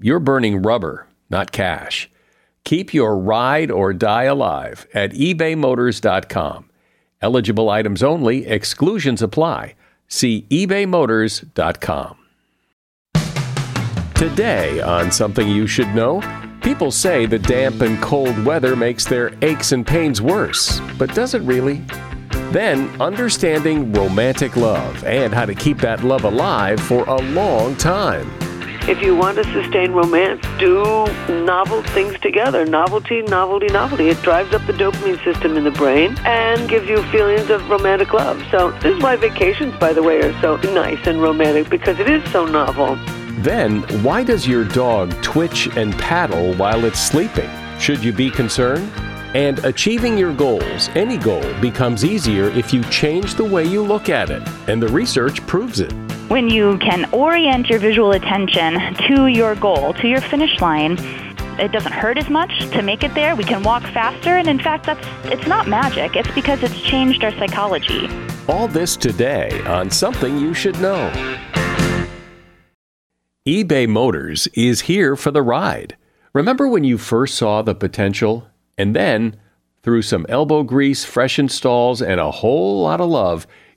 you're burning rubber, not cash. Keep your ride or die alive at ebaymotors.com. Eligible items only, exclusions apply. See ebaymotors.com. Today, on Something You Should Know, people say the damp and cold weather makes their aches and pains worse, but does it really? Then, understanding romantic love and how to keep that love alive for a long time. If you want to sustain romance, do novel things together. Novelty, novelty, novelty. It drives up the dopamine system in the brain and gives you feelings of romantic love. So, this is why vacations, by the way, are so nice and romantic because it is so novel. Then, why does your dog twitch and paddle while it's sleeping? Should you be concerned? And achieving your goals, any goal, becomes easier if you change the way you look at it. And the research proves it. When you can orient your visual attention to your goal, to your finish line, it doesn't hurt as much to make it there. We can walk faster, and in fact, that's it's not magic. It's because it's changed our psychology. All this today on Something You Should Know. eBay Motors is here for the ride. Remember when you first saw the potential and then, through some elbow grease, fresh installs, and a whole lot of love,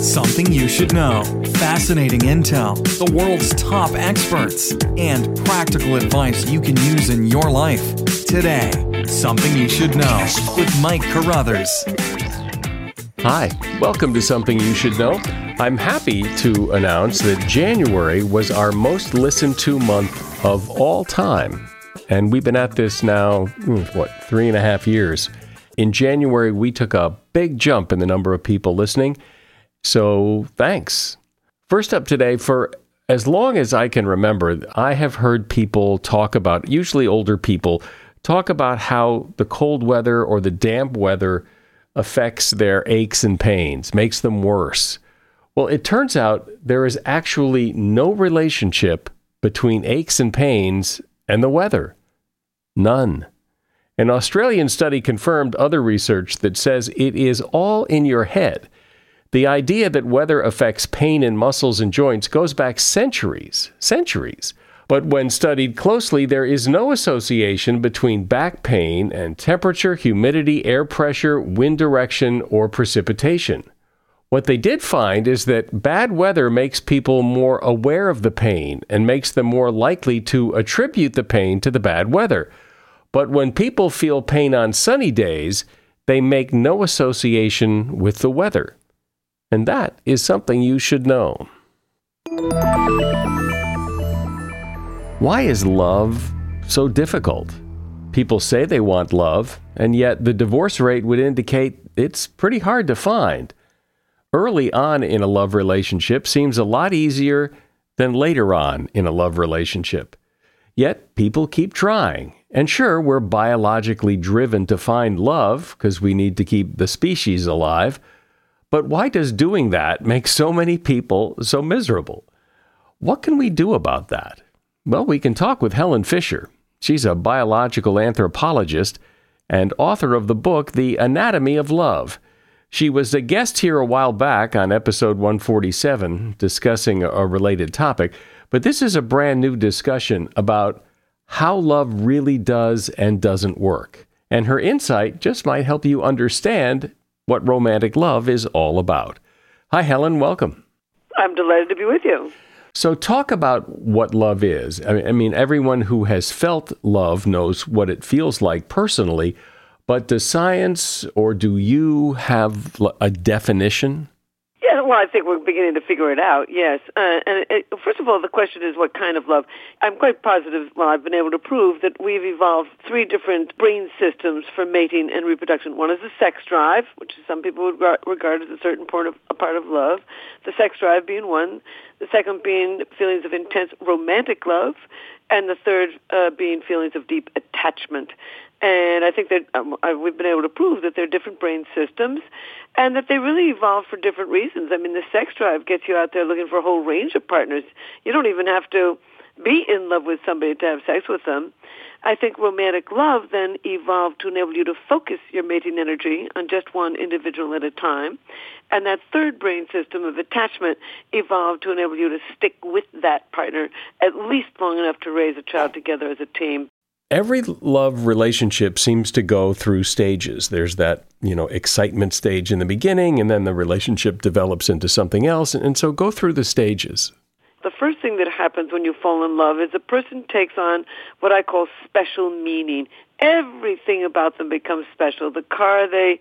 Something you should know. Fascinating intel, the world's top experts, and practical advice you can use in your life. Today, Something You Should Know with Mike Carruthers. Hi, welcome to Something You Should Know. I'm happy to announce that January was our most listened to month of all time. And we've been at this now, hmm, what, three and a half years. In January, we took a big jump in the number of people listening. So thanks. First up today, for as long as I can remember, I have heard people talk about, usually older people, talk about how the cold weather or the damp weather affects their aches and pains, makes them worse. Well, it turns out there is actually no relationship between aches and pains and the weather. None. An Australian study confirmed other research that says it is all in your head. The idea that weather affects pain in muscles and joints goes back centuries, centuries. But when studied closely, there is no association between back pain and temperature, humidity, air pressure, wind direction, or precipitation. What they did find is that bad weather makes people more aware of the pain and makes them more likely to attribute the pain to the bad weather. But when people feel pain on sunny days, they make no association with the weather. And that is something you should know. Why is love so difficult? People say they want love, and yet the divorce rate would indicate it's pretty hard to find. Early on in a love relationship seems a lot easier than later on in a love relationship. Yet people keep trying. And sure, we're biologically driven to find love because we need to keep the species alive. But why does doing that make so many people so miserable? What can we do about that? Well, we can talk with Helen Fisher. She's a biological anthropologist and author of the book The Anatomy of Love. She was a guest here a while back on episode 147 discussing a related topic, but this is a brand new discussion about how love really does and doesn't work. And her insight just might help you understand what romantic love is all about. Hi, Helen. Welcome. I'm delighted to be with you. So, talk about what love is. I mean, everyone who has felt love knows what it feels like personally, but does science or do you have a definition? Yeah, well, I think we're beginning to figure it out. Yes, uh, and it, first of all, the question is what kind of love. I'm quite positive. Well, I've been able to prove that we've evolved three different brain systems for mating and reproduction. One is the sex drive, which some people would regard as a certain part of a part of love. The sex drive being one. The second being feelings of intense romantic love, and the third uh, being feelings of deep attachment. And I think that um, we've been able to prove that they're different brain systems and that they really evolved for different reasons. I mean, the sex drive gets you out there looking for a whole range of partners. You don't even have to be in love with somebody to have sex with them. I think romantic love then evolved to enable you to focus your mating energy on just one individual at a time. And that third brain system of attachment evolved to enable you to stick with that partner at least long enough to raise a child together as a team every love relationship seems to go through stages. There's that, you know, excitement stage in the beginning, and then the relationship develops into something else. And so go through the stages. The first thing that happens when you fall in love is a person takes on what I call special meaning. Everything about them becomes special. The car they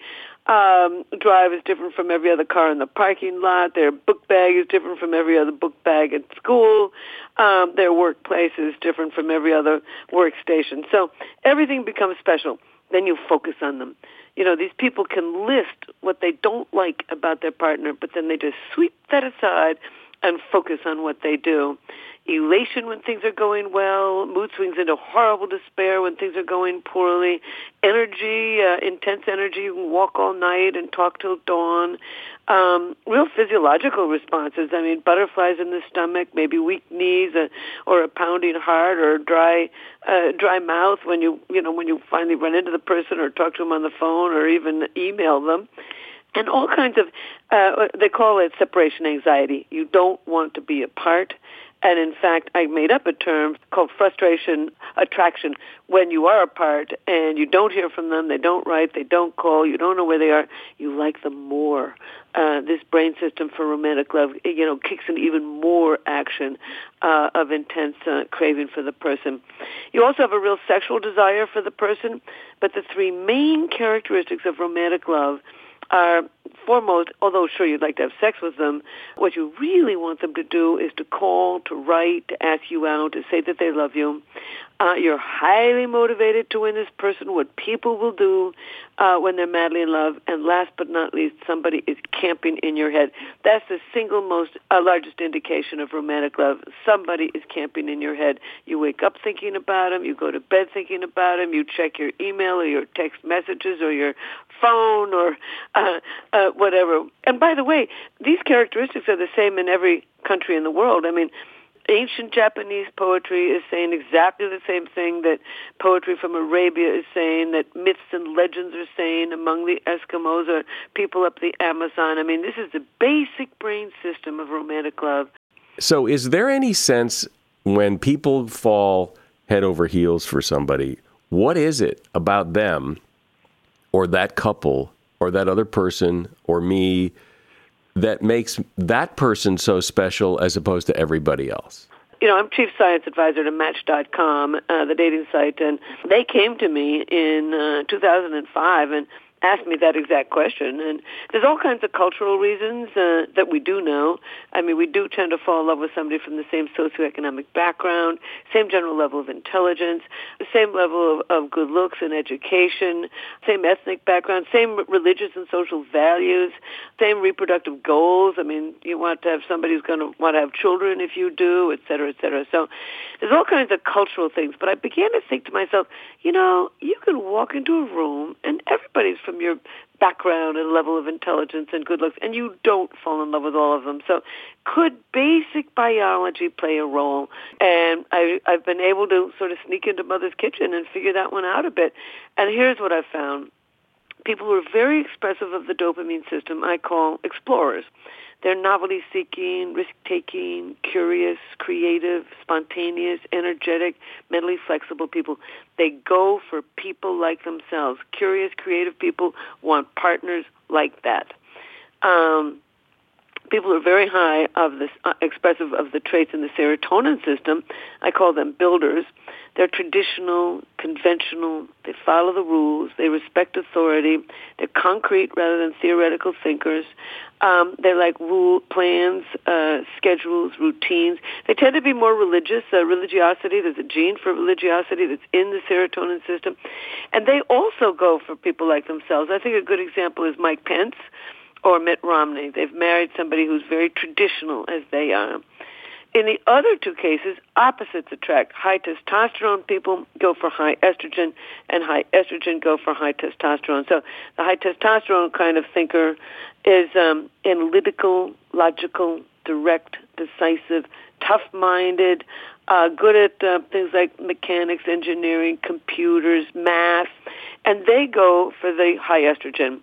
um, drive is different from every other car in the parking lot. Their book bag is different from every other book bag at school. Um, their workplace is different from every other workstation. So everything becomes special. Then you focus on them. You know, these people can list what they don't like about their partner, but then they just sweep that aside and focus on what they do elation when things are going well, mood swings into horrible despair when things are going poorly, energy, uh, intense energy, you can walk all night and talk till dawn, um, real physiological responses. I mean, butterflies in the stomach, maybe weak knees, uh, or a pounding heart, or a dry, uh, dry mouth when you, you know, when you finally run into the person or talk to them on the phone or even email them and all kinds of uh, they call it separation anxiety. You don't want to be apart. And in fact, I made up a term called frustration attraction. When you are apart and you don't hear from them, they don't write, they don't call, you don't know where they are, you like them more. Uh, this brain system for romantic love, you know, kicks in even more action uh, of intense uh, craving for the person. You also have a real sexual desire for the person, but the three main characteristics of romantic love are foremost, although sure you'd like to have sex with them, what you really want them to do is to call, to write, to ask you out, to say that they love you. Uh, you're highly motivated to win this person, what people will do uh, when they're madly in love. And last but not least, somebody is camping in your head. That's the single most uh, largest indication of romantic love. Somebody is camping in your head. You wake up thinking about them. You go to bed thinking about them. You check your email or your text messages or your phone or uh, uh, whatever. And by the way, these characteristics are the same in every country in the world. I mean, ancient Japanese poetry is saying exactly the same thing that poetry from Arabia is saying, that myths and legends are saying among the Eskimos or people up the Amazon. I mean, this is the basic brain system of romantic love. So, is there any sense when people fall head over heels for somebody, what is it about them or that couple or that other person or me? That makes that person so special as opposed to everybody else? You know, I'm chief science advisor to Match.com, uh, the dating site, and they came to me in uh, 2005 and asked me that exact question. And there's all kinds of cultural reasons uh, that we do know. I mean, we do tend to fall in love with somebody from the same socioeconomic background, same general level of intelligence, the same level of, of good looks and education, same ethnic background, same religious and social values, same reproductive goals. I mean, you want to have somebody who's going to want to have children if you do, et cetera, et cetera. So there's all kinds of cultural things. But I began to think to myself, you know, you can walk into a room and everybody's from your background and level of intelligence and good looks, and you don't fall in love with all of them. So could basic biology play a role? And I, I've been able to sort of sneak into Mother's Kitchen and figure that one out a bit. And here's what I've found. people who are very expressive of the dopamine system I call explorers. They're novelty seeking, risk taking, curious, creative, spontaneous, energetic, mentally flexible people. They go for people like themselves. Curious, creative people want partners like that. Um, people who are very high of the uh, expressive of the traits in the serotonin system. I call them builders. They're traditional, conventional. They follow the rules. They respect authority. They're concrete rather than theoretical thinkers. Um, they like rule plans, uh, schedules, routines. They tend to be more religious. Uh, religiosity, there's a gene for religiosity that's in the serotonin system, and they also go for people like themselves. I think a good example is Mike Pence or Mitt Romney. They've married somebody who's very traditional as they are. In the other two cases, opposites attract. High testosterone people go for high estrogen, and high estrogen go for high testosterone. So the high testosterone kind of thinker is um, analytical, logical, direct, decisive, tough-minded, uh, good at uh, things like mechanics, engineering, computers, math, and they go for the high estrogen.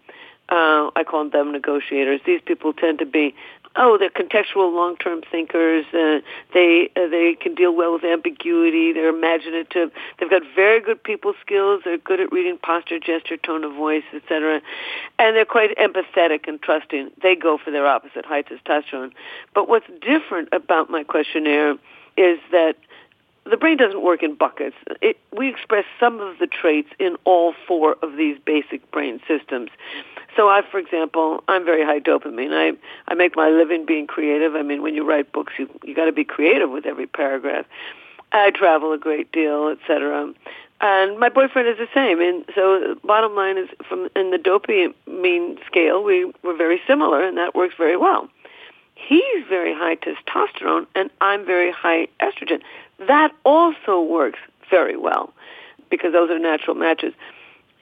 Uh, I call them negotiators. These people tend to be oh, they're contextual, long-term thinkers. Uh, they uh, they can deal well with ambiguity. They're imaginative. They've got very good people skills. They're good at reading posture, gesture, tone of voice, etc. And they're quite empathetic and trusting. They go for their opposite, high testosterone. But what's different about my questionnaire is that the brain doesn't work in buckets. It, we express some of the traits in all four of these basic brain systems. So I, for example, I'm very high dopamine. I I make my living being creative. I mean, when you write books, you you got to be creative with every paragraph. I travel a great deal, etc. And my boyfriend is the same. And so, bottom line is, from in the dopamine scale, we we're very similar, and that works very well. He's very high testosterone, and I'm very high estrogen. That also works very well because those are natural matches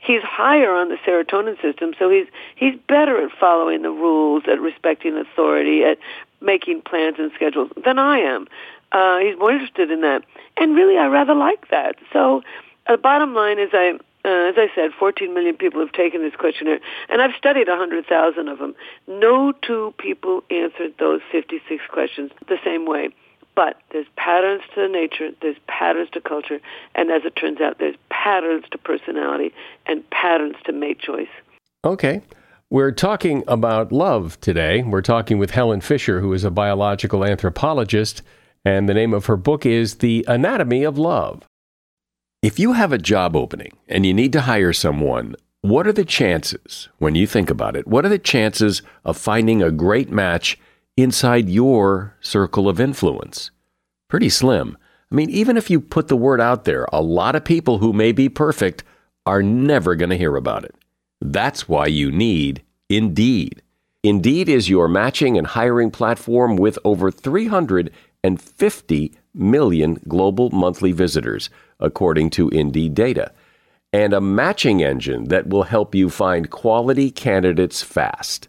he's higher on the serotonin system, so he's he's better at following the rules, at respecting authority, at making plans and schedules than I am. Uh, he's more interested in that, and really, I rather like that. So, the bottom line is, I uh, as I said, 14 million people have taken this questionnaire, and I've studied 100,000 of them. No two people answered those 56 questions the same way. But there's patterns to nature, there's patterns to culture, and as it turns out, there's patterns to personality and patterns to mate choice. Okay. We're talking about love today. We're talking with Helen Fisher, who is a biological anthropologist, and the name of her book is The Anatomy of Love. If you have a job opening and you need to hire someone, what are the chances, when you think about it, what are the chances of finding a great match inside your circle of influence? Pretty slim. I mean, even if you put the word out there, a lot of people who may be perfect are never going to hear about it. That's why you need Indeed. Indeed is your matching and hiring platform with over 350 million global monthly visitors, according to Indeed data, and a matching engine that will help you find quality candidates fast.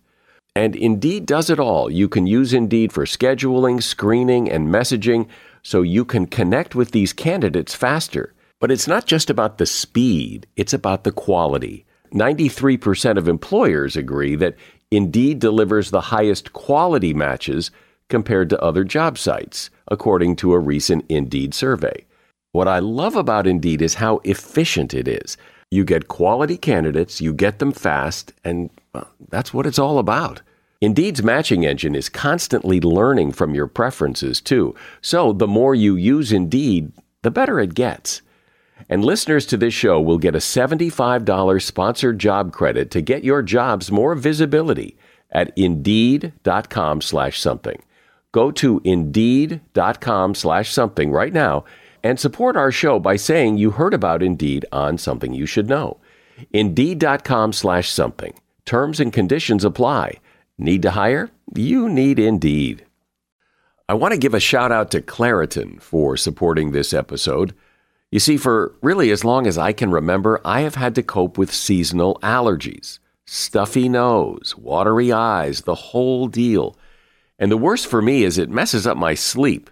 And Indeed does it all. You can use Indeed for scheduling, screening, and messaging so you can connect with these candidates faster. But it's not just about the speed, it's about the quality. 93% of employers agree that Indeed delivers the highest quality matches compared to other job sites, according to a recent Indeed survey. What I love about Indeed is how efficient it is. You get quality candidates, you get them fast, and well, that's what it's all about. Indeed's matching engine is constantly learning from your preferences, too. So the more you use Indeed, the better it gets. And listeners to this show will get a $75 sponsored job credit to get your jobs more visibility at indeed.com slash something. Go to indeed.com slash something right now and support our show by saying you heard about Indeed on Something You Should Know. Indeed.com slash something. Terms and conditions apply. Need to hire? You need Indeed. I want to give a shout out to Claritin for supporting this episode. You see, for really as long as I can remember, I have had to cope with seasonal allergies stuffy nose, watery eyes, the whole deal. And the worst for me is it messes up my sleep.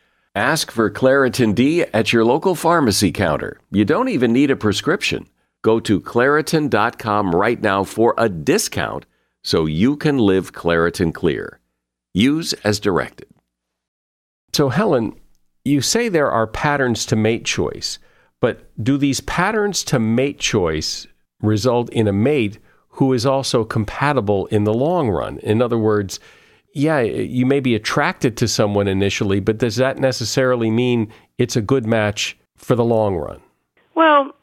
Ask for Claritin D at your local pharmacy counter. You don't even need a prescription. Go to Claritin.com right now for a discount so you can live Claritin Clear. Use as directed. So, Helen, you say there are patterns to mate choice, but do these patterns to mate choice result in a mate who is also compatible in the long run? In other words, yeah, you may be attracted to someone initially, but does that necessarily mean it's a good match for the long run? Well,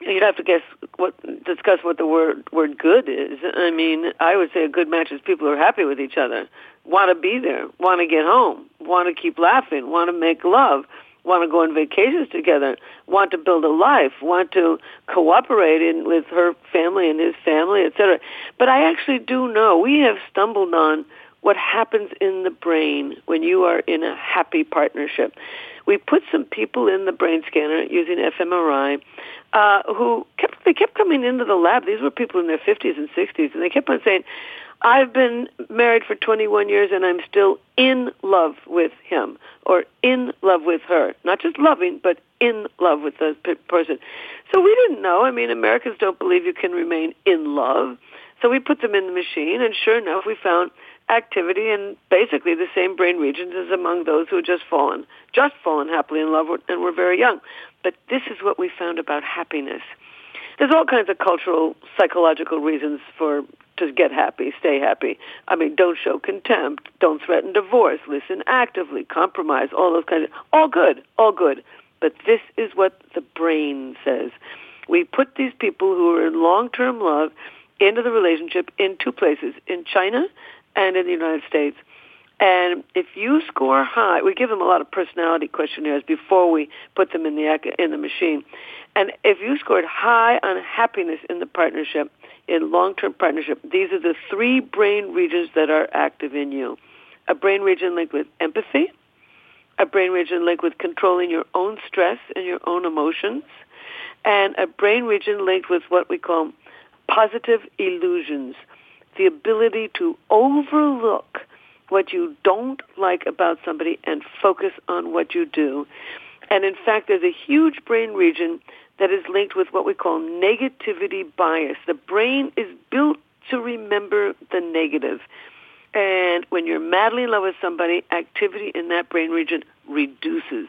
you'd have to guess what discuss what the word word good is. I mean, I would say a good match is people who are happy with each other, want to be there, want to get home, want to keep laughing, want to make love, want to go on vacations together, want to build a life, want to cooperate in with her family and his family, etc. But I actually do know we have stumbled on what happens in the brain when you are in a happy partnership. We put some people in the brain scanner using fMRI uh, who kept they kept coming into the lab. These were people in their 50s and 60s, and they kept on saying, "I've been married for 21 years and I'm still in love with him or in love with her. Not just loving, but in love with the person." So we didn't know. I mean, Americans don't believe you can remain in love. So we put them in the machine, and sure enough, we found activity in basically the same brain regions as among those who had just fallen, just fallen happily in love and were very young. But this is what we found about happiness. There's all kinds of cultural, psychological reasons for to get happy, stay happy. I mean, don't show contempt, don't threaten divorce, listen actively, compromise, all those kinds of, all good, all good. But this is what the brain says. We put these people who are in long-term love into the relationship in two places, in China and in the United States. And if you score high, we give them a lot of personality questionnaires before we put them in the in the machine. And if you scored high on happiness in the partnership, in long-term partnership, these are the three brain regions that are active in you. A brain region linked with empathy, a brain region linked with controlling your own stress and your own emotions, and a brain region linked with what we call positive illusions the ability to overlook what you don't like about somebody and focus on what you do. And in fact, there's a huge brain region that is linked with what we call negativity bias. The brain is built to remember the negative. And when you're madly in love with somebody, activity in that brain region reduces.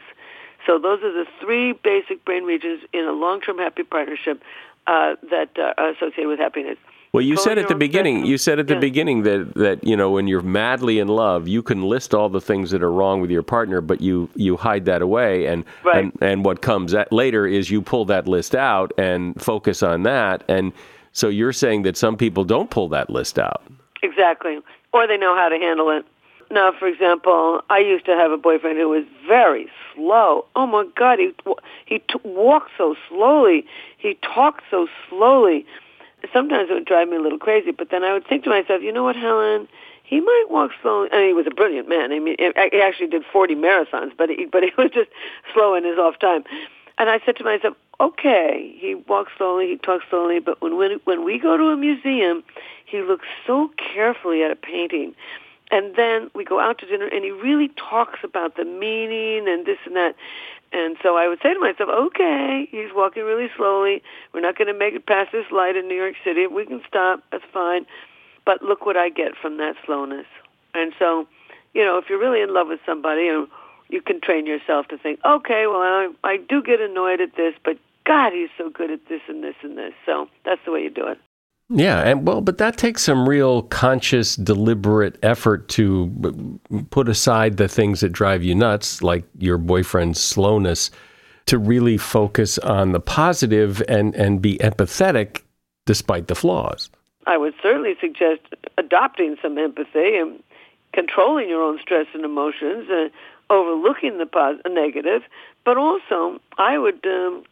So those are the three basic brain regions in a long-term happy partnership uh, that uh, are associated with happiness. Well, you said at the beginning, you said at the yeah. beginning that that you know when you're madly in love, you can list all the things that are wrong with your partner, but you you hide that away, and right. and and what comes at later is you pull that list out and focus on that, and so you're saying that some people don't pull that list out. Exactly, or they know how to handle it. Now, for example, I used to have a boyfriend who was very slow. Oh my God, he he t- walked so slowly. He talked so slowly sometimes it would drive me a little crazy. But then I would think to myself, you know what, Helen? He might walk slowly. I mean, he was a brilliant man. I mean, he actually did 40 marathons, but he, but he was just slow in his off time. And I said to myself, okay, he walks slowly, he talks slowly, but when, when, when we go to a museum, he looks so carefully at a painting. And then we go out to dinner, and he really talks about the meaning and this and that. And so I would say to myself, okay, he's walking really slowly. We're not going to make it past this light in New York City. We can stop. That's fine. But look what I get from that slowness. And so, you know, if you're really in love with somebody, you, you can train yourself to think, okay, well, I, I do get annoyed at this, but God, he's so good at this and this and this. So that's the way you do it. Yeah, and well, but that takes some real conscious, deliberate effort to put aside the things that drive you nuts, like your boyfriend's slowness, to really focus on the positive and, and be empathetic despite the flaws. I would certainly suggest adopting some empathy and controlling your own stress and emotions, and overlooking the negative, but also I would um,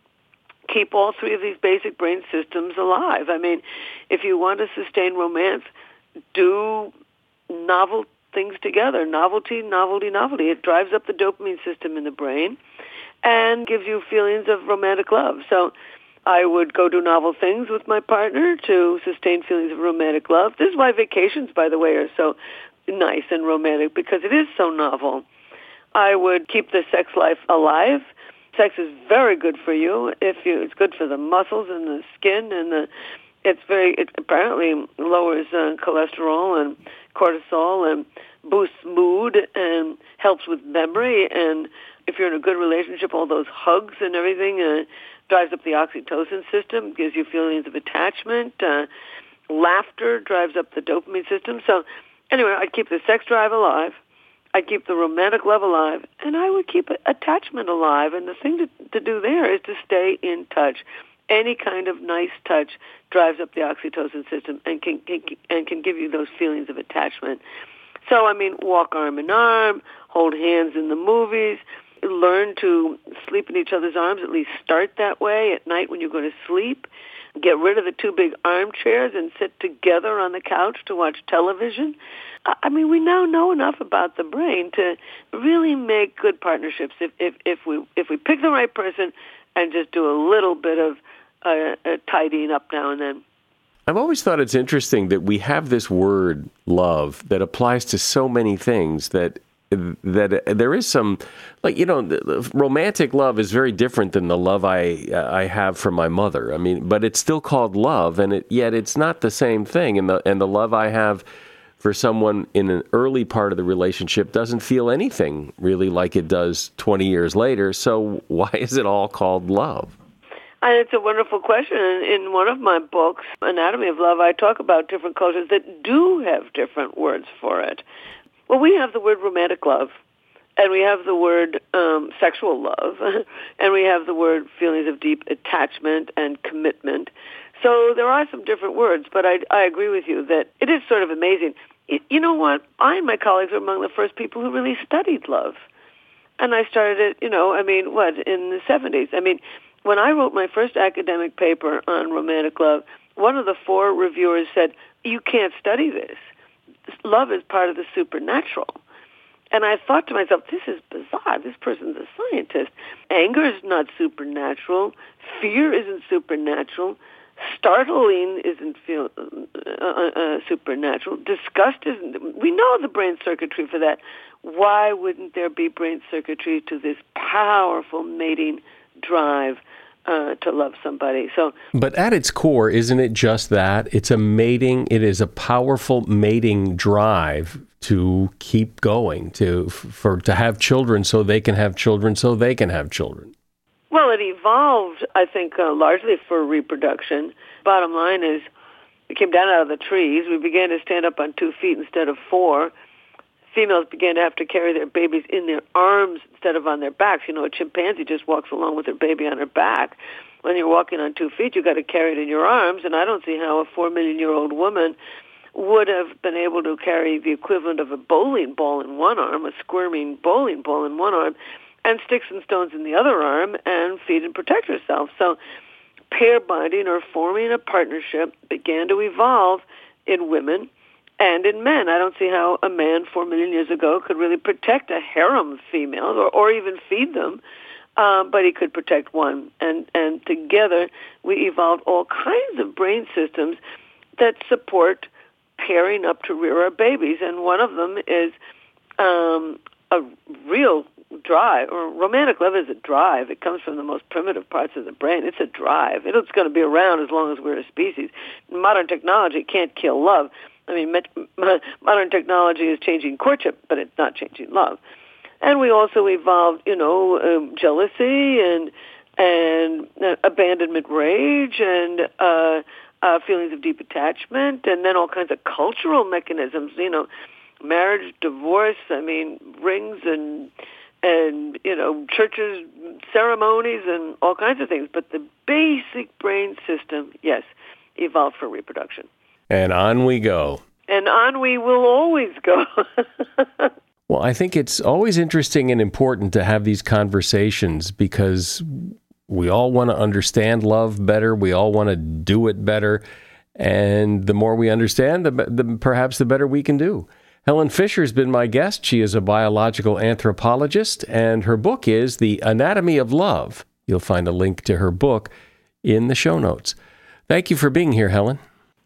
keep all three of these basic brain systems alive. I mean, if you want to sustain romance, do novel things together. Novelty, novelty, novelty. It drives up the dopamine system in the brain and gives you feelings of romantic love. So I would go do novel things with my partner to sustain feelings of romantic love. This is why vacations, by the way, are so nice and romantic because it is so novel. I would keep the sex life alive. Sex is very good for you. If you, it's good for the muscles and the skin, and the, it's very. It apparently lowers uh, cholesterol and cortisol and boosts mood and helps with memory. And if you're in a good relationship, all those hugs and everything uh, drives up the oxytocin system, gives you feelings of attachment. Uh, laughter drives up the dopamine system. So anyway, I'd keep the sex drive alive. I'd keep the romantic love alive, and I would keep attachment alive. And the thing to, to do there is to stay in touch. Any kind of nice touch drives up the oxytocin system and can, can and can give you those feelings of attachment. So I mean, walk arm in arm, hold hands in the movies, learn to sleep in each other's arms. At least start that way at night when you go to sleep. Get rid of the two big armchairs and sit together on the couch to watch television. I mean, we now know enough about the brain to really make good partnerships if if, if we if we pick the right person and just do a little bit of uh, uh, tidying up now and then. I've always thought it's interesting that we have this word love that applies to so many things that that uh, there is some like you know romantic love is very different than the love I uh, I have for my mother. I mean, but it's still called love and it, yet it's not the same thing and the and the love I have for someone in an early part of the relationship doesn't feel anything really like it does 20 years later. So why is it all called love? And it's a wonderful question. In one of my books, Anatomy of Love, I talk about different cultures that do have different words for it. Well, we have the word romantic love, and we have the word um, sexual love, and we have the word feelings of deep attachment and commitment. So there are some different words, but I, I agree with you that it is sort of amazing you know what? I and my colleagues were among the first people who really studied love. And I started it, you know, I mean, what, in the 70s. I mean, when I wrote my first academic paper on romantic love, one of the four reviewers said, you can't study this. Love is part of the supernatural. And I thought to myself, this is bizarre. This person's a scientist. Anger is not supernatural. Fear isn't supernatural. Startling isn't feel uh, uh, uh, supernatural. Disgust isn't. We know the brain circuitry for that. Why wouldn't there be brain circuitry to this powerful mating drive uh, to love somebody? So, but at its core, isn't it just that? It's a mating. It is a powerful mating drive to keep going, to for to have children, so they can have children, so they can have children. Well, it evolved, I think, uh, largely for reproduction. Bottom line is, we came down out of the trees. We began to stand up on two feet instead of four. Females began to have to carry their babies in their arms instead of on their backs. You know, a chimpanzee just walks along with her baby on her back. When you're walking on two feet, you've got to carry it in your arms, and I don't see how a four million year old woman would have been able to carry the equivalent of a bowling ball in one arm, a squirming bowling ball in one arm, and sticks and stones in the other arm and feed and protect herself. So pair bonding or forming a partnership began to evolve in women and in men. I don't see how a man four million years ago could really protect a harem of females or, or even feed them. Uh, but he could protect one, and and together we evolved all kinds of brain systems that support pairing up to rear our babies, and one of them is um, a real drive, or romantic love is a drive. It comes from the most primitive parts of the brain. It's a drive. It's going to be around as long as we're a species. Modern technology can't kill love. I mean, modern technology is changing courtship, but it's not changing love. And we also evolved, you know, um, jealousy and and uh, abandonment rage and uh, uh, feelings of deep attachment, and then all kinds of cultural mechanisms. You know, marriage, divorce. I mean, rings and and you know churches, ceremonies, and all kinds of things. But the basic brain system, yes, evolved for reproduction. And on we go. And on we will always go. well, I think it's always interesting and important to have these conversations because we all want to understand love better. We all want to do it better. And the more we understand, the, the perhaps the better we can do. Helen Fisher has been my guest. She is a biological anthropologist, and her book is The Anatomy of Love. You'll find a link to her book in the show notes. Thank you for being here, Helen.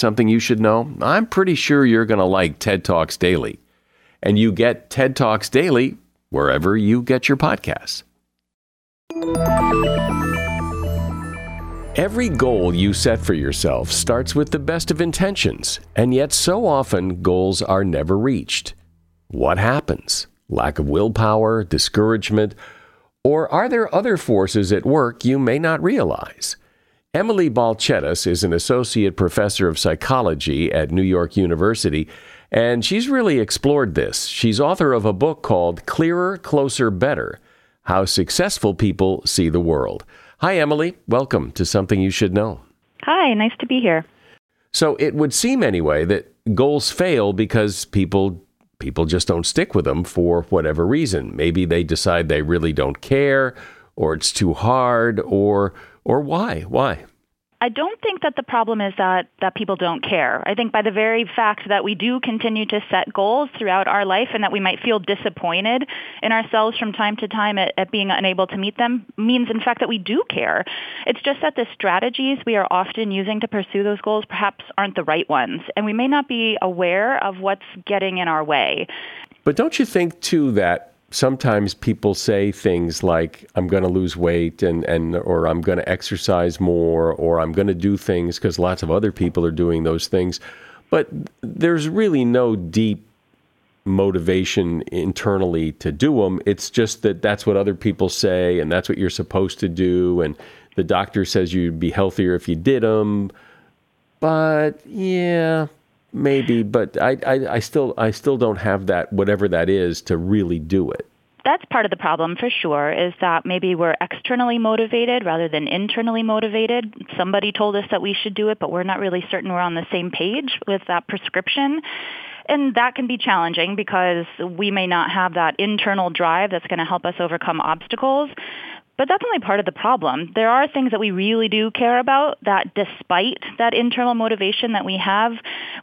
something you should know, I'm pretty sure you're going to like TED Talks Daily. And you get TED Talks Daily wherever you get your podcasts. Every goal you set for yourself starts with the best of intentions, and yet so often goals are never reached. What happens? Lack of willpower, discouragement, or are there other forces at work you may not realize? Emily Balcetis is an associate professor of psychology at New York University, and she's really explored this. She's author of a book called Clearer, Closer, Better How Successful People See the World. Hi, Emily. Welcome to Something You Should Know. Hi, nice to be here. So it would seem anyway that goals fail because people people just don't stick with them for whatever reason. Maybe they decide they really don't care or it's too hard or or why? Why? I don't think that the problem is that, that people don't care. I think by the very fact that we do continue to set goals throughout our life and that we might feel disappointed in ourselves from time to time at, at being unable to meet them means in fact that we do care. It's just that the strategies we are often using to pursue those goals perhaps aren't the right ones and we may not be aware of what's getting in our way. But don't you think too that sometimes people say things like i'm going to lose weight and, and or i'm going to exercise more or i'm going to do things because lots of other people are doing those things. But there's really no deep motivation internally to do them it's just that that's what other people say and that's what you're supposed to do and the doctor says you'd be healthier if you did them but yeah maybe, but I, I, I still I still don't have that whatever that is to really do it that's part of the problem for sure is that maybe we're externally motivated rather than internally motivated. Somebody told us that we should do it, but we're not really certain we're on the same page with that prescription. And that can be challenging because we may not have that internal drive that's going to help us overcome obstacles. But that's only part of the problem. There are things that we really do care about that despite that internal motivation that we have,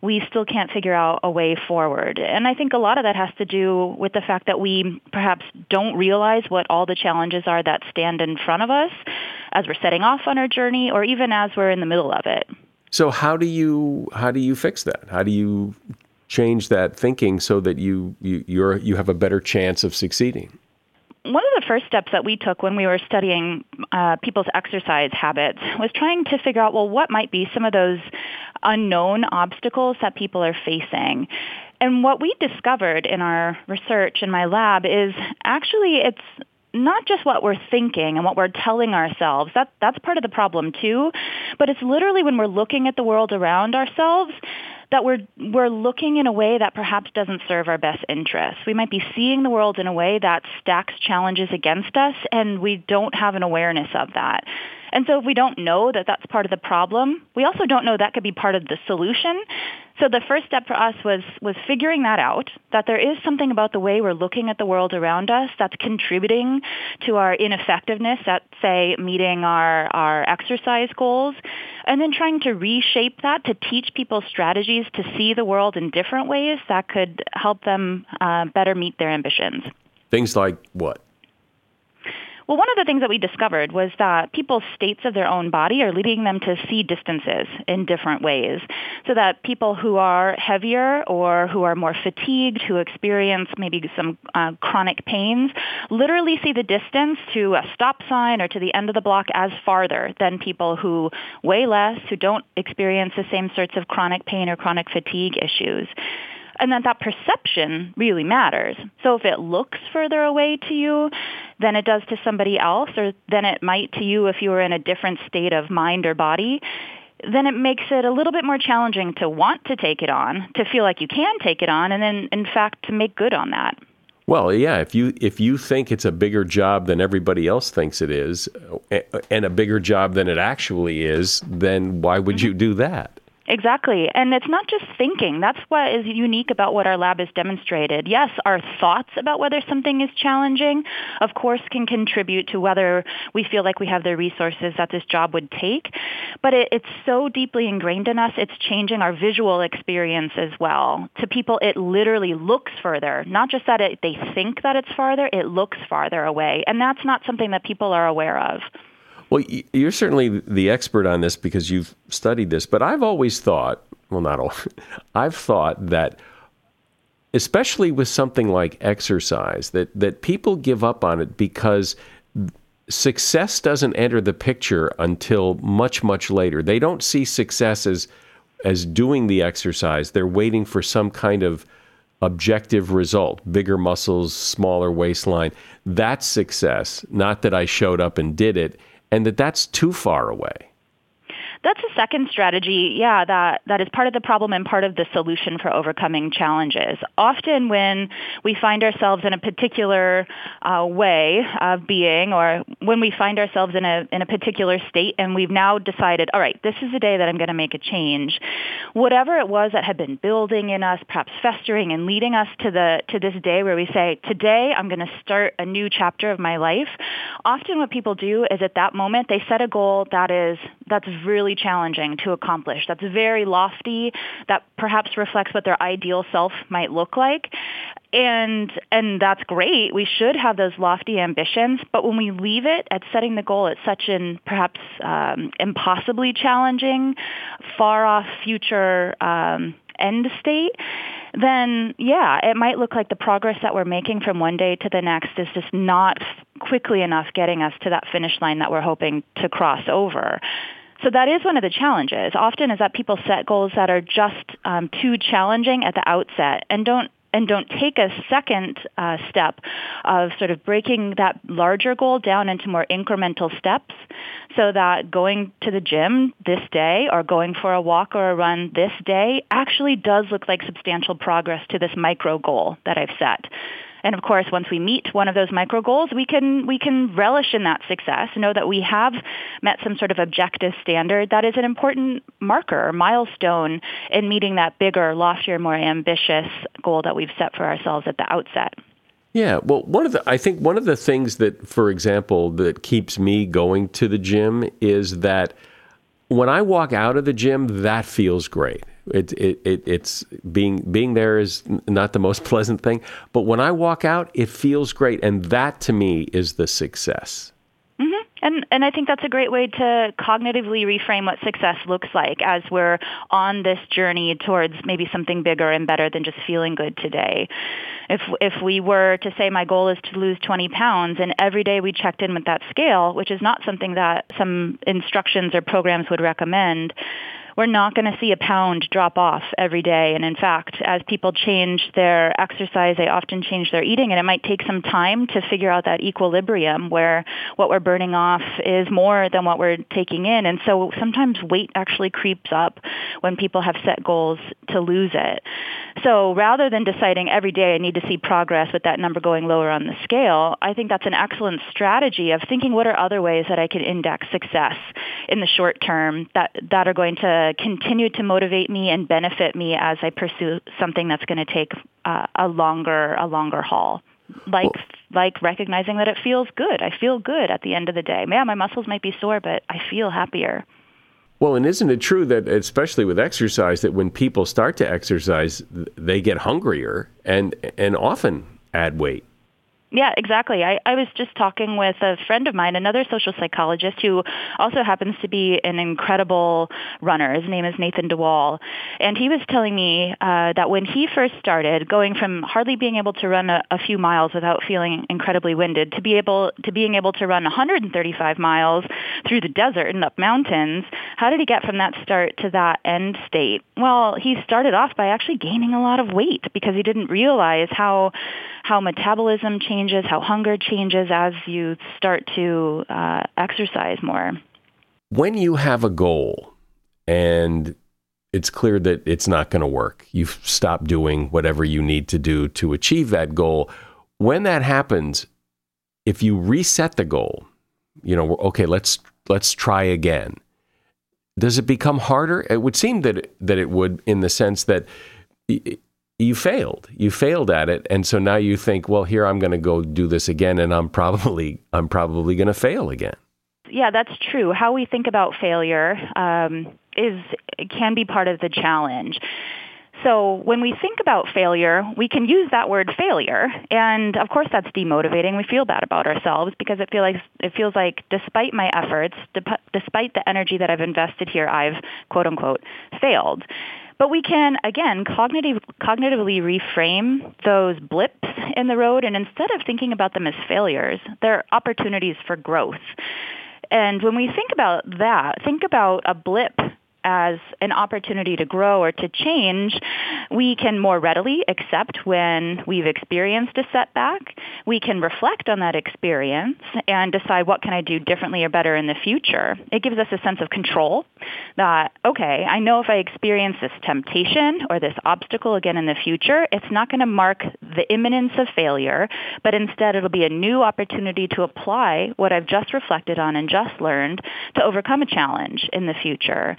we still can't figure out a way forward. And I think a lot of that has to do with the fact that we perhaps don't realize what all the challenges are that stand in front of us as we're setting off on our journey or even as we're in the middle of it. So how do you how do you fix that? How do you change that thinking so that you you you're, you have a better chance of succeeding? First steps that we took when we were studying uh, people's exercise habits was trying to figure out, well, what might be some of those unknown obstacles that people are facing. And what we discovered in our research in my lab is actually it's not just what we're thinking and what we're telling ourselves. That, that's part of the problem too. But it's literally when we're looking at the world around ourselves that we're we're looking in a way that perhaps doesn't serve our best interests. We might be seeing the world in a way that stacks challenges against us and we don't have an awareness of that. And so if we don't know that that's part of the problem, we also don't know that could be part of the solution. So the first step for us was was figuring that out that there is something about the way we're looking at the world around us that's contributing to our ineffectiveness at say meeting our our exercise goals and then trying to reshape that to teach people strategies to see the world in different ways that could help them uh, better meet their ambitions. Things like what? Well, one of the things that we discovered was that people's states of their own body are leading them to see distances in different ways. So that people who are heavier or who are more fatigued, who experience maybe some uh, chronic pains, literally see the distance to a stop sign or to the end of the block as farther than people who weigh less, who don't experience the same sorts of chronic pain or chronic fatigue issues and that that perception really matters. So if it looks further away to you than it does to somebody else, or than it might to you if you were in a different state of mind or body, then it makes it a little bit more challenging to want to take it on, to feel like you can take it on, and then in fact to make good on that. Well, yeah, if you if you think it's a bigger job than everybody else thinks it is, and a bigger job than it actually is, then why would you mm-hmm. do that? Exactly. And it's not just thinking. That's what is unique about what our lab has demonstrated. Yes, our thoughts about whether something is challenging, of course, can contribute to whether we feel like we have the resources that this job would take. But it, it's so deeply ingrained in us, it's changing our visual experience as well. To people, it literally looks further. Not just that it, they think that it's farther, it looks farther away. And that's not something that people are aware of. Well, you're certainly the expert on this because you've studied this, but I've always thought, well, not all, I've thought that especially with something like exercise that that people give up on it because success doesn't enter the picture until much much later. They don't see success as as doing the exercise. They're waiting for some kind of objective result bigger muscles, smaller waistline. That's success, not that I showed up and did it and that that's too far away. That's a second strategy, yeah, that, that is part of the problem and part of the solution for overcoming challenges. Often when we find ourselves in a particular uh, way of being or when we find ourselves in a, in a particular state and we've now decided, all right, this is the day that I'm going to make a change, whatever it was that had been building in us, perhaps festering and leading us to, the, to this day where we say, today I'm going to start a new chapter of my life, often what people do is at that moment they set a goal that is, that's really challenging to accomplish. That's very lofty. That perhaps reflects what their ideal self might look like. And and that's great. We should have those lofty ambitions, but when we leave it at setting the goal at such an perhaps um, impossibly challenging, far off future um, end state, then yeah, it might look like the progress that we're making from one day to the next is just not quickly enough getting us to that finish line that we're hoping to cross over. So that is one of the challenges. Often is that people set goals that are just um, too challenging at the outset and don't and don't take a second uh, step of sort of breaking that larger goal down into more incremental steps so that going to the gym this day or going for a walk or a run this day actually does look like substantial progress to this micro goal that I've set. And of course, once we meet one of those micro goals, we can we can relish in that success, know that we have met some sort of objective standard that is an important marker or milestone in meeting that bigger, loftier, more ambitious goal that we've set for ourselves at the outset. Yeah, well, one of the I think one of the things that, for example, that keeps me going to the gym is that when I walk out of the gym, that feels great. It, it, it, it's being being there is not the most pleasant thing, but when I walk out, it feels great, and that to me is the success. Mm-hmm. And and I think that's a great way to cognitively reframe what success looks like as we're on this journey towards maybe something bigger and better than just feeling good today. If if we were to say my goal is to lose 20 pounds and every day we checked in with that scale, which is not something that some instructions or programs would recommend, we're not going to see a pound drop off every day. And in fact, as people change their exercise, they often change their eating, and it might take some time to figure out that equilibrium where what we're burning off is more than what we're taking in. And so sometimes weight actually creeps up when people have set goals to lose it. So rather than deciding every day I need to see progress with that number going lower on the scale, I think that's an excellent strategy of thinking what are other ways that I can index success in the short term that, that are going to continue to motivate me and benefit me as I pursue something that's going to take uh, a longer, a longer haul like well, like recognizing that it feels good. I feel good at the end of the day. Man, my muscles might be sore, but I feel happier. Well, and isn't it true that especially with exercise that when people start to exercise, they get hungrier and and often add weight? Yeah, exactly. I, I was just talking with a friend of mine, another social psychologist who also happens to be an incredible runner. His name is Nathan DeWall. And he was telling me uh, that when he first started, going from hardly being able to run a, a few miles without feeling incredibly winded to be able to being able to run 135 miles through the desert and up mountains, how did he get from that start to that end state? Well, he started off by actually gaining a lot of weight because he didn't realize how how metabolism changes, how hunger changes as you start to uh, exercise more. When you have a goal and it's clear that it's not going to work, you've stopped doing whatever you need to do to achieve that goal. When that happens, if you reset the goal, you know, okay, let's let's try again. Does it become harder? It would seem that that it would, in the sense that you failed. You failed at it, and so now you think, well, here I'm going to go do this again, and I'm probably I'm probably going to fail again. Yeah, that's true. How we think about failure um, is can be part of the challenge. So when we think about failure, we can use that word failure, and of course that's demotivating. We feel bad about ourselves because it feels like it feels like despite my efforts, despite the energy that I've invested here, I've quote unquote failed. But we can, again, cognitive, cognitively reframe those blips in the road, and instead of thinking about them as failures, they're opportunities for growth. And when we think about that, think about a blip as an opportunity to grow or to change, we can more readily accept when we've experienced a setback. We can reflect on that experience and decide what can I do differently or better in the future. It gives us a sense of control that, okay, I know if I experience this temptation or this obstacle again in the future, it's not going to mark the imminence of failure, but instead it'll be a new opportunity to apply what I've just reflected on and just learned to overcome a challenge in the future.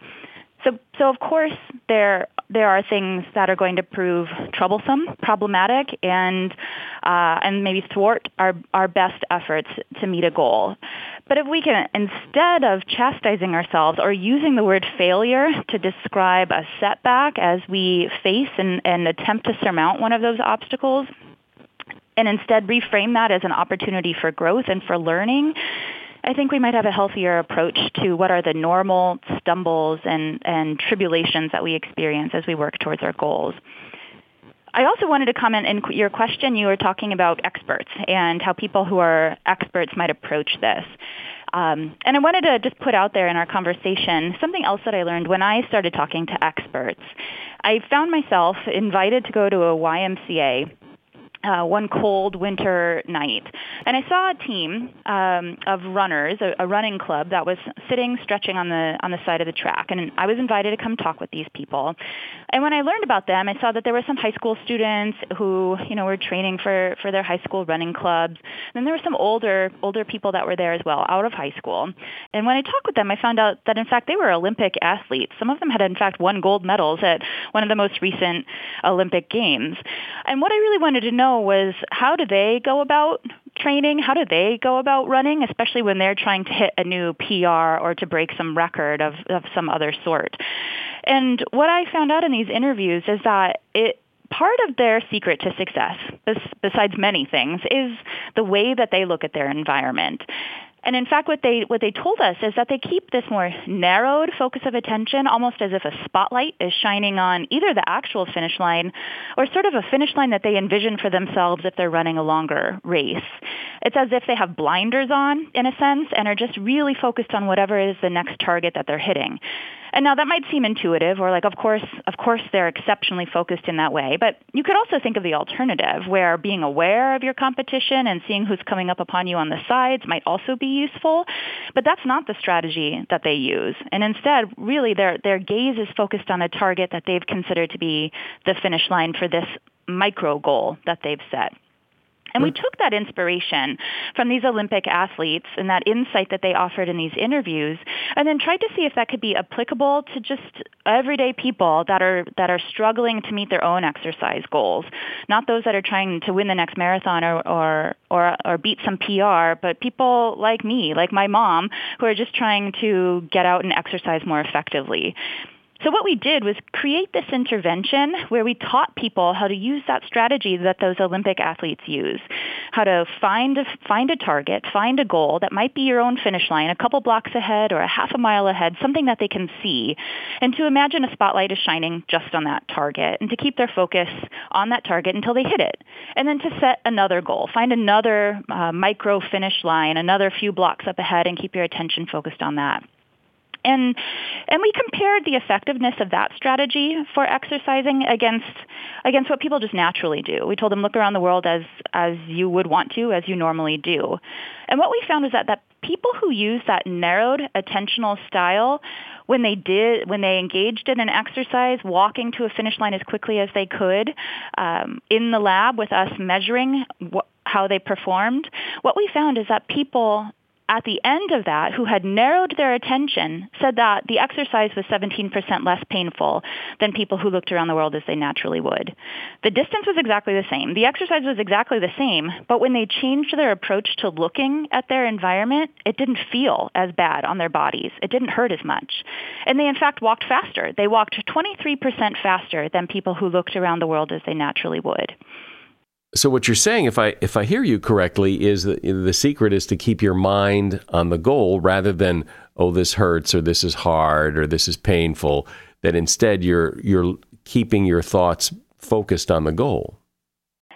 So, so of course, there there are things that are going to prove troublesome, problematic, and uh, and maybe thwart our our best efforts to meet a goal. But if we can, instead of chastising ourselves or using the word failure to describe a setback as we face and, and attempt to surmount one of those obstacles, and instead reframe that as an opportunity for growth and for learning, I think we might have a healthier approach to what are the normal stumbles and, and tribulations that we experience as we work towards our goals. I also wanted to comment in your question. You were talking about experts and how people who are experts might approach this. Um, and I wanted to just put out there in our conversation something else that I learned when I started talking to experts. I found myself invited to go to a YMCA uh, one cold winter night. And I saw a team um, of runners, a, a running club that was sitting, stretching on the on the side of the track. And I was invited to come talk with these people. And when I learned about them, I saw that there were some high school students who, you know, were training for for their high school running clubs. And then there were some older older people that were there as well, out of high school. And when I talked with them, I found out that in fact they were Olympic athletes. Some of them had in fact won gold medals at one of the most recent Olympic games. And what I really wanted to know was how do they go about training? How do they go about running, especially when they're trying to hit a new PR or to break some record of, of some other sort? And what I found out in these interviews is that it part of their secret to success, besides many things, is the way that they look at their environment. And in fact, what they what they told us is that they keep this more narrowed focus of attention, almost as if a spotlight is shining on either the actual finish line or sort of a finish line that they envision for themselves if they're running a longer race. It's as if they have blinders on, in a sense, and are just really focused on whatever is the next target that they're hitting. And now that might seem intuitive or like of course of course they're exceptionally focused in that way, but you could also think of the alternative where being aware of your competition and seeing who's coming up upon you on the sides might also be useful, but that's not the strategy that they use. And instead, really, their, their gaze is focused on a target that they've considered to be the finish line for this micro goal that they've set. And we took that inspiration from these Olympic athletes and that insight that they offered in these interviews and then tried to see if that could be applicable to just everyday people that are that are struggling to meet their own exercise goals. Not those that are trying to win the next marathon or or or, or beat some PR, but people like me, like my mom, who are just trying to get out and exercise more effectively. So what we did was create this intervention where we taught people how to use that strategy that those Olympic athletes use, how to find a, find a target, find a goal that might be your own finish line, a couple blocks ahead or a half a mile ahead, something that they can see, and to imagine a spotlight is shining just on that target and to keep their focus on that target until they hit it. And then to set another goal, find another uh, micro finish line, another few blocks up ahead and keep your attention focused on that and and we compared the effectiveness of that strategy for exercising against against what people just naturally do. We told them look around the world as as you would want to, as you normally do. And what we found was that that people who use that narrowed attentional style when they did when they engaged in an exercise walking to a finish line as quickly as they could um, in the lab with us measuring wh- how they performed what we found is that people at the end of that, who had narrowed their attention, said that the exercise was 17% less painful than people who looked around the world as they naturally would. The distance was exactly the same. The exercise was exactly the same, but when they changed their approach to looking at their environment, it didn't feel as bad on their bodies. It didn't hurt as much. And they in fact walked faster. They walked 23% faster than people who looked around the world as they naturally would. So what you're saying, if I if I hear you correctly, is that the secret is to keep your mind on the goal rather than oh this hurts or this is hard or this is painful. That instead you're you're keeping your thoughts focused on the goal.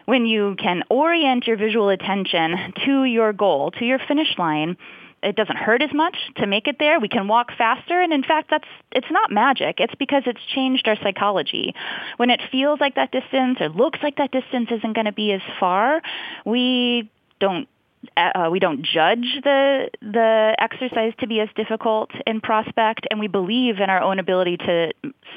When you can orient your visual attention to your goal, to your finish line, it doesn't hurt as much to make it there. We can walk faster, and in fact, that's it's not magic. It's because it's changed our psychology. When it feels like that distance or looks like that distance isn't going to be as far, we don't uh, we don't judge the the exercise to be as difficult in prospect, and we believe in our own ability to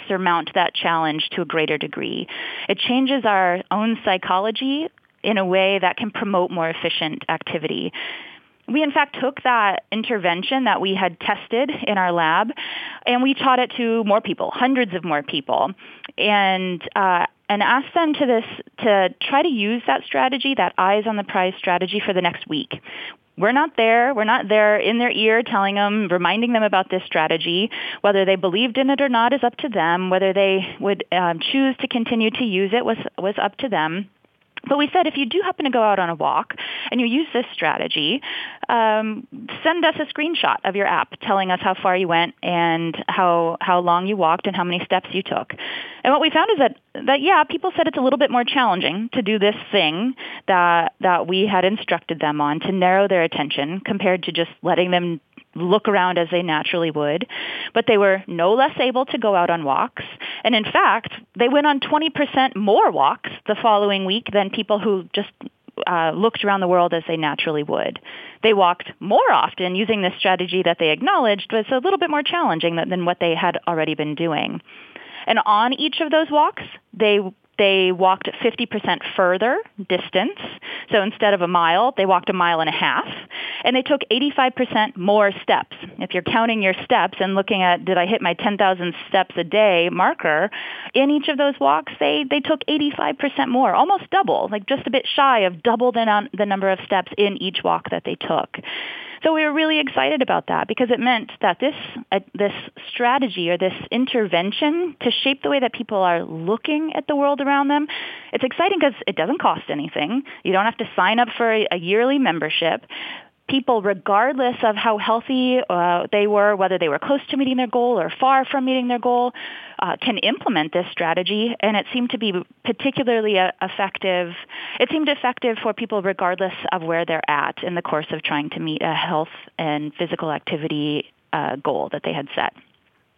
surmount that challenge to a greater degree. It changes our own psychology in a way that can promote more efficient activity we in fact took that intervention that we had tested in our lab and we taught it to more people, hundreds of more people, and uh, and asked them to this to try to use that strategy, that eyes on the prize strategy, for the next week. We're not there. We're not there in their ear telling them, reminding them about this strategy. Whether they believed in it or not is up to them. Whether they would um, choose to continue to use it was was up to them. But we said if you do happen to go out on a walk and you use this strategy, um, send us a screenshot of your app telling us how far you went and how how long you walked and how many steps you took. And what we found is that that yeah, people said it's a little bit more challenging to do this thing that that we had instructed them on to narrow their attention compared to just letting them look around as they naturally would, but they were no less able to go out on walks. And in fact, they went on 20% more walks the following week than people who just uh, looked around the world as they naturally would. They walked more often using this strategy that they acknowledged was a little bit more challenging than, than what they had already been doing. And on each of those walks, they they walked 50% further distance. So instead of a mile, they walked a mile and a half. And they took 85% more steps. If you're counting your steps and looking at did I hit my 10,000 steps a day marker, in each of those walks, they, they took 85% more, almost double, like just a bit shy of double the, the number of steps in each walk that they took. So we were really excited about that because it meant that this uh, this strategy or this intervention to shape the way that people are looking at the world around them, it's exciting because it doesn't cost anything. You don't have to sign up for a, a yearly membership people, regardless of how healthy uh, they were, whether they were close to meeting their goal or far from meeting their goal, uh, can implement this strategy. And it seemed to be particularly uh, effective. It seemed effective for people regardless of where they're at in the course of trying to meet a health and physical activity uh, goal that they had set.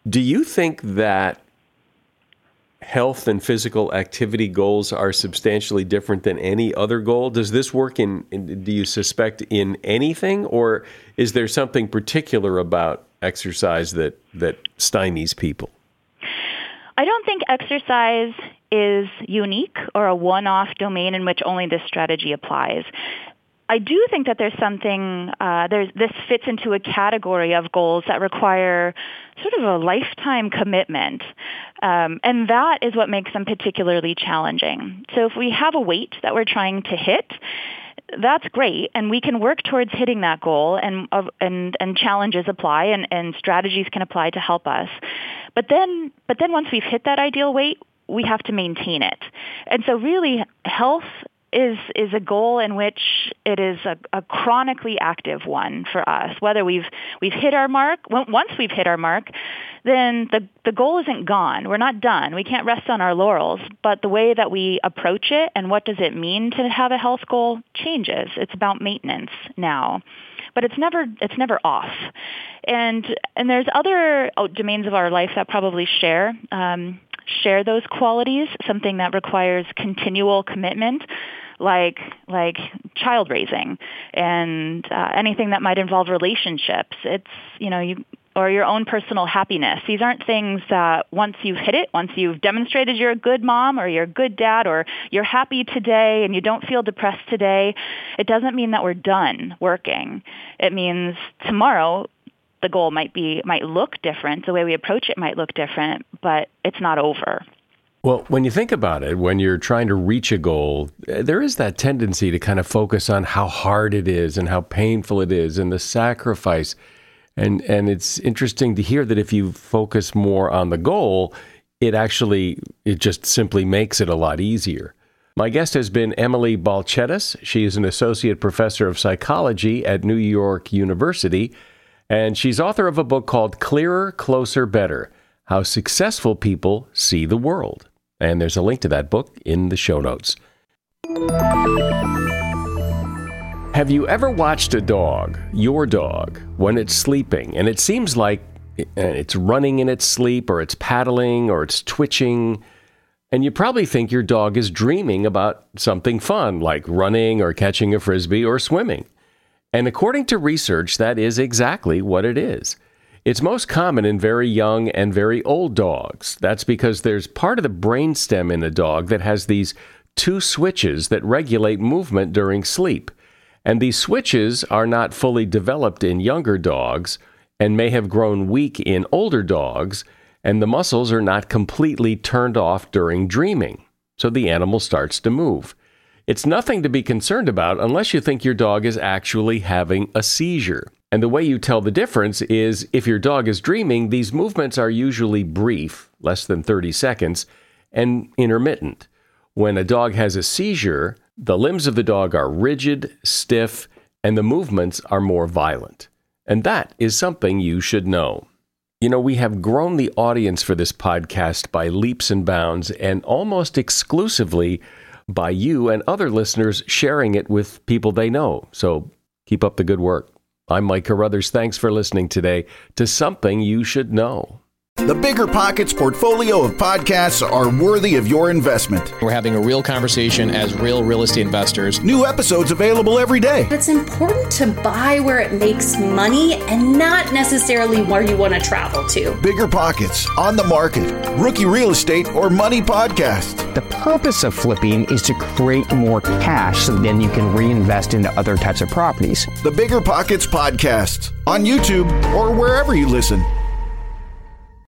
Do you think that health and physical activity goals are substantially different than any other goal. Does this work in, in, do you suspect, in anything, or is there something particular about exercise that, that stymies people? I don't think exercise is unique or a one-off domain in which only this strategy applies. I do think that there's something, uh, there's, this fits into a category of goals that require sort of a lifetime commitment. Um, and that is what makes them particularly challenging. So if we have a weight that we're trying to hit, that's great, and we can work towards hitting that goal, and uh, and and challenges apply, and and strategies can apply to help us. But then, but then once we've hit that ideal weight, we have to maintain it. And so really health is is a goal in which it is a, a, chronically active one for us. Whether we've we've hit our mark, once we've hit our mark, then the the goal isn't gone. We're not done. We can't rest on our laurels. But the way that we approach it and what does it mean to have a health goal changes. It's about maintenance now but it's never it's never off. And and there's other oh, domains of our life that probably share um, share those qualities. Something that requires continual commitment like like child raising and uh, anything that might involve relationships. It's you know you or your own personal happiness. These aren't things that once you've hit it, once you've demonstrated you're a good mom or you're a good dad or you're happy today and you don't feel depressed today, it doesn't mean that we're done working. It means tomorrow the goal might be might look different, the way we approach it might look different, but it's not over. Well, when you think about it, when you're trying to reach a goal, eh, there is that tendency to kind of focus on how hard it is and how painful it is and the sacrifice. And and it's interesting to hear that if you focus more on the goal, it actually it just simply makes it a lot easier. My guest has been Emily Balcetis. She is an associate professor of psychology at New York University, and she's author of a book called Clearer, Closer, Better: How Successful People See the World. And there's a link to that book in the show notes. Have you ever watched a dog, your dog, when it's sleeping and it seems like it's running in its sleep or it's paddling or it's twitching? And you probably think your dog is dreaming about something fun like running or catching a frisbee or swimming. And according to research, that is exactly what it is. It's most common in very young and very old dogs. That's because there's part of the brainstem in a dog that has these two switches that regulate movement during sleep. And these switches are not fully developed in younger dogs and may have grown weak in older dogs, and the muscles are not completely turned off during dreaming. So the animal starts to move. It's nothing to be concerned about unless you think your dog is actually having a seizure. And the way you tell the difference is if your dog is dreaming, these movements are usually brief, less than 30 seconds, and intermittent. When a dog has a seizure, the limbs of the dog are rigid, stiff, and the movements are more violent. And that is something you should know. You know, we have grown the audience for this podcast by leaps and bounds, and almost exclusively by you and other listeners sharing it with people they know. So keep up the good work. I'm Mike Carruthers. Thanks for listening today to Something You Should Know. The Bigger Pockets portfolio of podcasts are worthy of your investment. We're having a real conversation as real real estate investors. New episodes available every day. It's important to buy where it makes money and not necessarily where you want to travel to. Bigger Pockets, On the Market, Rookie Real Estate, or Money Podcast. The purpose of flipping is to create more cash so then you can reinvest into other types of properties. The Bigger Pockets Podcast on YouTube or wherever you listen.